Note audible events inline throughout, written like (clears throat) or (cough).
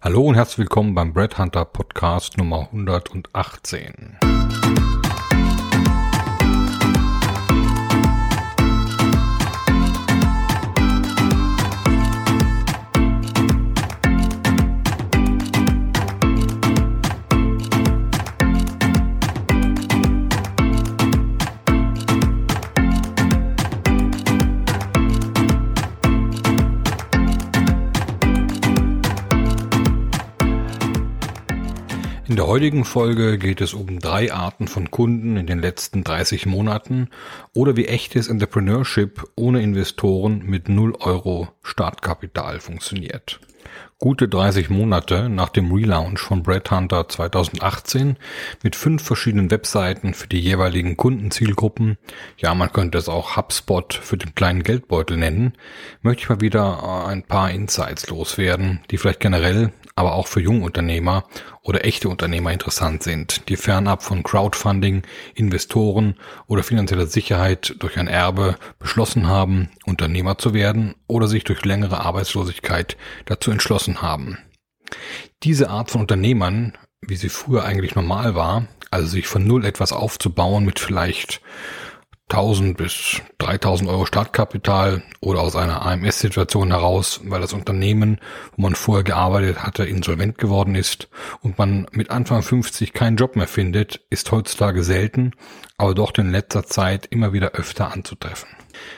Hallo und herzlich willkommen beim Bread Hunter Podcast Nummer 118. der heutigen Folge geht es um drei Arten von Kunden in den letzten 30 Monaten oder wie echtes Entrepreneurship ohne Investoren mit 0 Euro Startkapital funktioniert. Gute 30 Monate nach dem Relaunch von Bread Hunter 2018 mit fünf verschiedenen Webseiten für die jeweiligen Kundenzielgruppen, ja man könnte es auch HubSpot für den kleinen Geldbeutel nennen, möchte ich mal wieder ein paar Insights loswerden, die vielleicht generell aber auch für Jungunternehmer oder echte Unternehmer interessant sind, die fernab von Crowdfunding, Investoren oder finanzieller Sicherheit durch ein Erbe beschlossen haben, Unternehmer zu werden oder sich durch längere Arbeitslosigkeit dazu entschlossen haben. Diese Art von Unternehmern, wie sie früher eigentlich normal war, also sich von Null etwas aufzubauen mit vielleicht 1000 bis 3000 Euro Startkapital oder aus einer AMS-Situation heraus, weil das Unternehmen, wo man vorher gearbeitet hatte, insolvent geworden ist und man mit Anfang 50 keinen Job mehr findet, ist heutzutage selten, aber doch in letzter Zeit immer wieder öfter anzutreffen.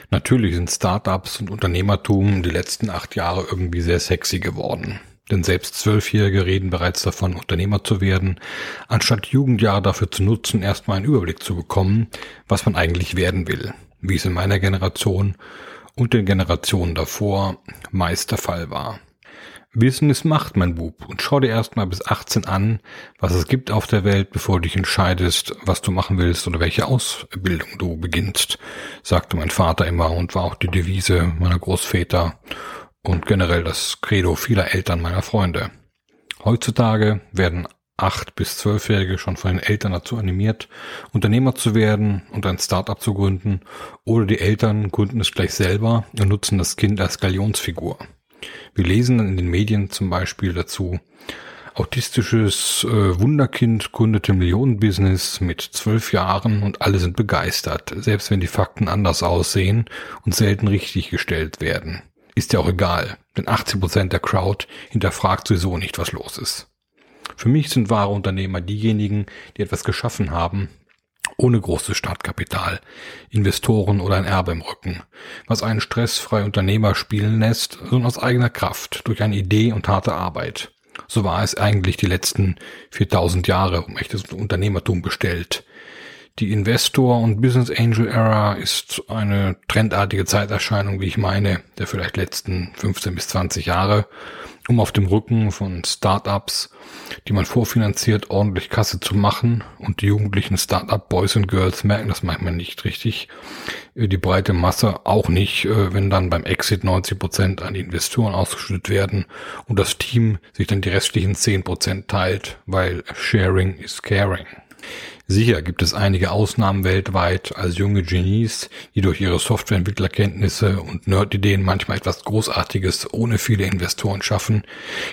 Natürlich sind Startups und Unternehmertum die letzten acht Jahre irgendwie sehr sexy geworden. Denn selbst Zwölfjährige reden bereits davon, Unternehmer zu werden, anstatt Jugendjahre dafür zu nutzen, erstmal einen Überblick zu bekommen, was man eigentlich werden will, wie es in meiner Generation und den Generationen davor meist der Fall war. Wissen ist Macht, mein Bub, und schau dir erstmal bis 18 an, was es gibt auf der Welt, bevor du dich entscheidest, was du machen willst oder welche Ausbildung du beginnst, sagte mein Vater immer und war auch die Devise meiner Großväter und generell das Credo vieler Eltern meiner Freunde. Heutzutage werden acht bis zwölfjährige schon von den Eltern dazu animiert, Unternehmer zu werden und ein Startup zu gründen, oder die Eltern gründen es gleich selber und nutzen das Kind als Galionsfigur. Wir lesen in den Medien zum Beispiel dazu, autistisches äh, Wunderkind gründete Millionenbusiness mit zwölf Jahren und alle sind begeistert, selbst wenn die Fakten anders aussehen und selten richtig gestellt werden. Ist ja auch egal, denn 80% der Crowd hinterfragt sowieso nicht, was los ist. Für mich sind wahre Unternehmer diejenigen, die etwas geschaffen haben, ohne großes Startkapital, Investoren oder ein Erbe im Rücken, was einen stressfrei Unternehmer spielen lässt, sondern aus eigener Kraft, durch eine Idee und harte Arbeit. So war es eigentlich die letzten 4000 Jahre um echtes Unternehmertum bestellt. Die Investor- und Business Angel Era ist eine trendartige Zeiterscheinung, wie ich meine, der vielleicht letzten 15 bis 20 Jahre, um auf dem Rücken von Startups, die man vorfinanziert, ordentlich Kasse zu machen. Und die jugendlichen Startup Boys und Girls merken das manchmal nicht richtig. Die breite Masse auch nicht, äh, wenn dann beim Exit 90 Prozent an die Investoren ausgeschüttet werden und das Team sich dann die restlichen 10 Prozent teilt, weil Sharing is Caring. Sicher gibt es einige Ausnahmen weltweit als junge Genies, die durch ihre Softwareentwicklerkenntnisse und Nerdideen manchmal etwas Großartiges ohne viele Investoren schaffen.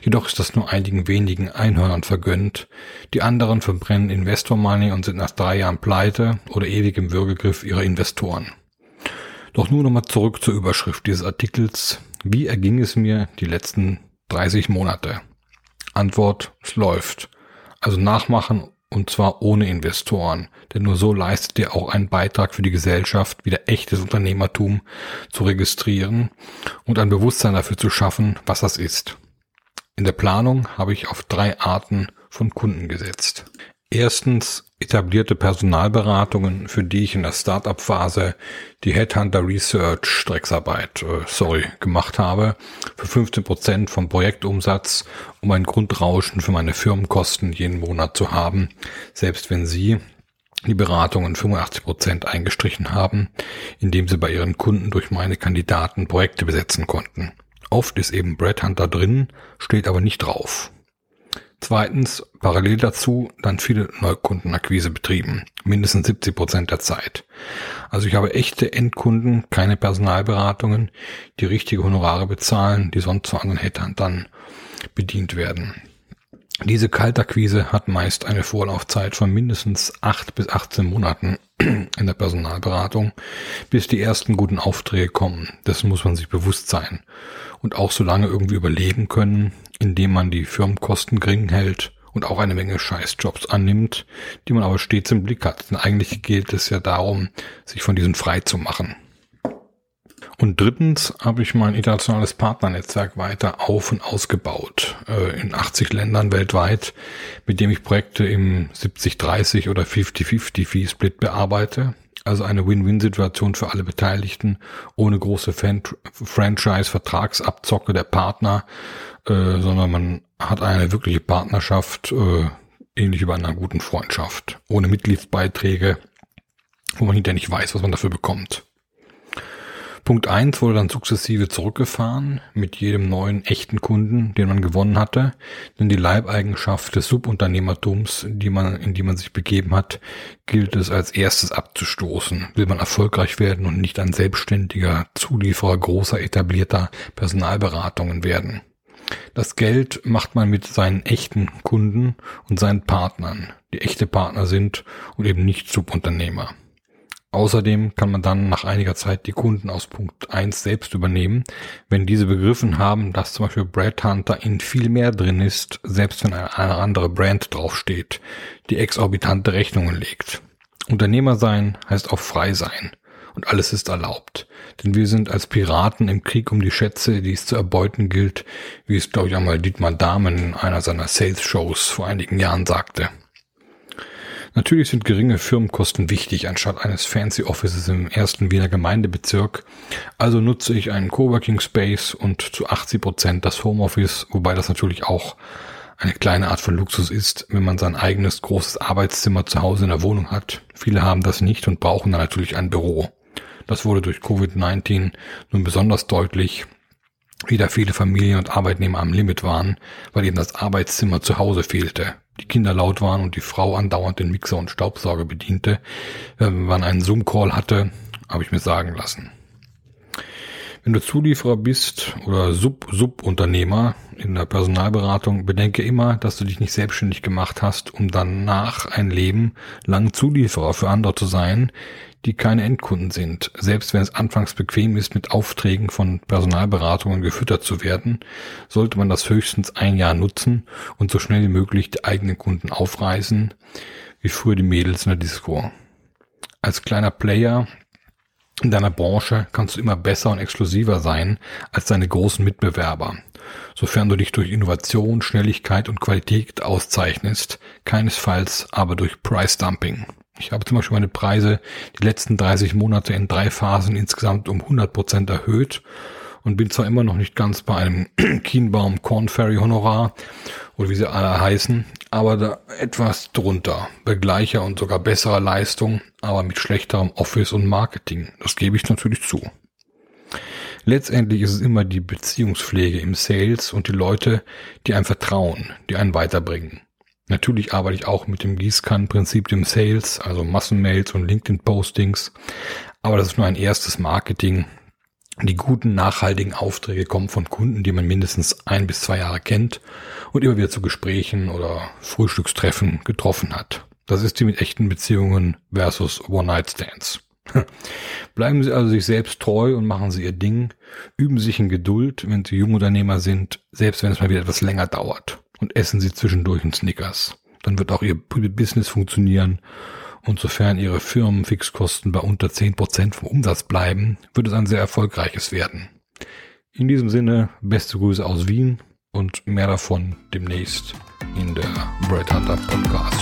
Jedoch ist das nur einigen wenigen Einhörnern vergönnt. Die anderen verbrennen Investor Money und sind nach drei Jahren pleite oder ewig im Würgegriff ihrer Investoren. Doch nur nochmal zurück zur Überschrift dieses Artikels. Wie erging es mir die letzten 30 Monate? Antwort, es läuft. Also nachmachen und zwar ohne Investoren, denn nur so leistet ihr auch einen Beitrag für die Gesellschaft, wieder echtes Unternehmertum zu registrieren und ein Bewusstsein dafür zu schaffen, was das ist. In der Planung habe ich auf drei Arten von Kunden gesetzt. Erstens etablierte Personalberatungen, für die ich in der Startup-Phase die Headhunter Research Drecksarbeit, äh, sorry, gemacht habe, für 15 Prozent vom Projektumsatz, um ein Grundrauschen für meine Firmenkosten jeden Monat zu haben, selbst wenn Sie die Beratungen 85 Prozent eingestrichen haben, indem sie bei ihren Kunden durch meine Kandidaten Projekte besetzen konnten. Oft ist eben Brad Hunter drin, steht aber nicht drauf. Zweitens, parallel dazu dann viele Neukundenakquise betrieben, mindestens 70 Prozent der Zeit. Also ich habe echte Endkunden, keine Personalberatungen, die richtige Honorare bezahlen, die sonst zu anderen Headhuntern bedient werden. Diese Kaltakquise hat meist eine Vorlaufzeit von mindestens acht bis 18 Monaten (clears throat) in der Personalberatung, bis die ersten guten Aufträge kommen. Das muss man sich bewusst sein. Und auch so lange irgendwie überleben können, indem man die Firmenkosten gering hält und auch eine Menge Scheißjobs annimmt, die man aber stets im Blick hat. Denn eigentlich geht es ja darum, sich von diesen frei zu machen. Und drittens habe ich mein internationales Partnernetzwerk weiter auf und ausgebaut äh, in 80 Ländern weltweit, mit dem ich Projekte im 70-30 oder 50-50-Fee-Split bearbeite. Also eine Win-Win-Situation für alle Beteiligten, ohne große Franchise-Vertragsabzocke der Partner, äh, sondern man hat eine wirkliche Partnerschaft, äh, ähnlich wie bei einer guten Freundschaft, ohne Mitgliedsbeiträge, wo man hinterher nicht weiß, was man dafür bekommt. Punkt eins wurde dann sukzessive zurückgefahren mit jedem neuen echten Kunden, den man gewonnen hatte, denn die Leibeigenschaft des Subunternehmertums, die man, in die man sich begeben hat, gilt es als erstes abzustoßen. Will man erfolgreich werden und nicht ein selbstständiger Zulieferer großer etablierter Personalberatungen werden. Das Geld macht man mit seinen echten Kunden und seinen Partnern, die echte Partner sind und eben nicht Subunternehmer. Außerdem kann man dann nach einiger Zeit die Kunden aus Punkt 1 selbst übernehmen, wenn diese begriffen haben, dass zum Beispiel Brad Hunter in viel mehr drin ist, selbst wenn eine, andere Brand draufsteht, die exorbitante Rechnungen legt. Unternehmer sein heißt auch frei sein. Und alles ist erlaubt. Denn wir sind als Piraten im Krieg um die Schätze, die es zu erbeuten gilt, wie es, glaube ich, einmal Dietmar Dahmen in einer seiner Sales-Shows vor einigen Jahren sagte. Natürlich sind geringe Firmenkosten wichtig anstatt eines Fancy Offices im ersten Wiener Gemeindebezirk. Also nutze ich einen Coworking Space und zu 80 Prozent das Homeoffice, wobei das natürlich auch eine kleine Art von Luxus ist, wenn man sein eigenes großes Arbeitszimmer zu Hause in der Wohnung hat. Viele haben das nicht und brauchen dann natürlich ein Büro. Das wurde durch Covid-19 nun besonders deutlich, wie da viele Familien und Arbeitnehmer am Limit waren, weil eben das Arbeitszimmer zu Hause fehlte die Kinder laut waren und die Frau andauernd den Mixer und Staubsauger bediente. Wenn man einen Zoom-Call hatte, habe ich mir sagen lassen. Wenn du Zulieferer bist oder Sub-Subunternehmer in der Personalberatung, bedenke immer, dass du dich nicht selbstständig gemacht hast, um danach ein Leben lang Zulieferer für andere zu sein, die keine Endkunden sind. Selbst wenn es anfangs bequem ist, mit Aufträgen von Personalberatungen gefüttert zu werden, sollte man das höchstens ein Jahr nutzen und so schnell wie möglich die eigenen Kunden aufreißen, wie früher die Mädels in der Disco. Als kleiner Player in deiner Branche kannst du immer besser und exklusiver sein als deine großen Mitbewerber, sofern du dich durch Innovation, Schnelligkeit und Qualität auszeichnest, keinesfalls aber durch Price Dumping. Ich habe zum Beispiel meine Preise die letzten 30 Monate in drei Phasen insgesamt um 100 Prozent erhöht und bin zwar immer noch nicht ganz bei einem (clears throat) Kienbaum Corn Ferry Honorar oder wie sie alle heißen, aber da etwas drunter, bei gleicher und sogar besserer Leistung, aber mit schlechterem Office und Marketing. Das gebe ich natürlich zu. Letztendlich ist es immer die Beziehungspflege im Sales und die Leute, die einem vertrauen, die einen weiterbringen. Natürlich arbeite ich auch mit dem Gießkannenprinzip dem Sales, also Massenmails und LinkedIn-Postings. Aber das ist nur ein erstes Marketing. Die guten, nachhaltigen Aufträge kommen von Kunden, die man mindestens ein bis zwei Jahre kennt und immer wieder zu Gesprächen oder Frühstückstreffen getroffen hat. Das ist die mit echten Beziehungen versus One-Night-Stands. (laughs) Bleiben Sie also sich selbst treu und machen Sie Ihr Ding. Üben Sie sich in Geduld, wenn Sie Jungunternehmer sind, selbst wenn es mal wieder etwas länger dauert und essen Sie zwischendurch einen Snickers. Dann wird auch Ihr Business funktionieren und sofern Ihre Firmenfixkosten bei unter 10% vom Umsatz bleiben, wird es ein sehr erfolgreiches werden. In diesem Sinne, beste Grüße aus Wien und mehr davon demnächst in der Brad Hunter Podcast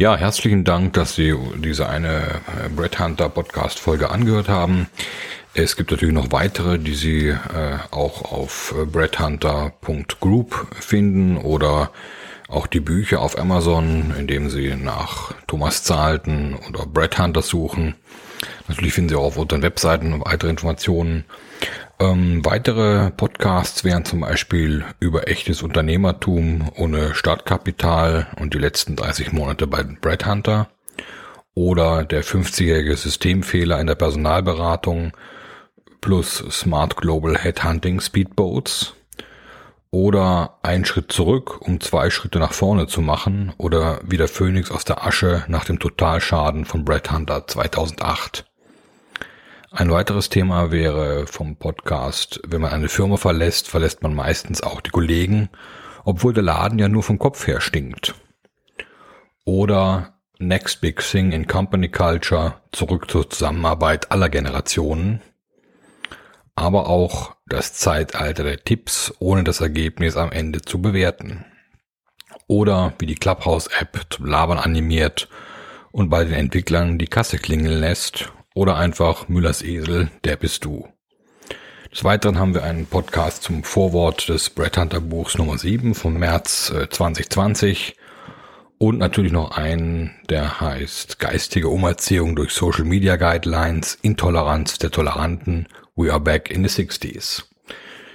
Ja, herzlichen Dank, dass Sie diese eine äh, Brett Hunter Podcast Folge angehört haben. Es gibt natürlich noch weitere, die Sie äh, auch auf äh, breadhunter.group finden oder auch die Bücher auf Amazon, indem Sie nach Thomas Zahlten oder Brett Hunter suchen. Natürlich finden Sie auch auf unseren Webseiten weitere Informationen. Ähm, weitere Podcasts wären zum Beispiel über echtes Unternehmertum ohne Startkapital und die letzten 30 Monate bei Brad Hunter oder der 50-jährige Systemfehler in der Personalberatung plus Smart Global Headhunting Speedboats oder ein Schritt zurück, um zwei Schritte nach vorne zu machen oder wie der Phönix aus der Asche nach dem Totalschaden von Brad Hunter 2008. Ein weiteres Thema wäre vom Podcast, wenn man eine Firma verlässt, verlässt man meistens auch die Kollegen, obwohl der Laden ja nur vom Kopf her stinkt. Oder Next Big Thing in Company Culture, zurück zur Zusammenarbeit aller Generationen. Aber auch das Zeitalter der Tipps, ohne das Ergebnis am Ende zu bewerten. Oder wie die Clubhouse-App zum Labern animiert und bei den Entwicklern die Kasse klingeln lässt oder einfach Müllers Esel, der bist du. Des Weiteren haben wir einen Podcast zum Vorwort des Brett Hunter Buchs Nummer 7 vom März 2020 äh, und natürlich noch einen, der heißt Geistige Umerziehung durch Social Media Guidelines, Intoleranz der Toleranten, We are back in the 60s.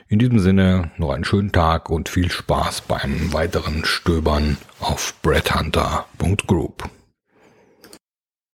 In diesem Sinne noch einen schönen Tag und viel Spaß beim weiteren Stöbern auf breadhunter.group.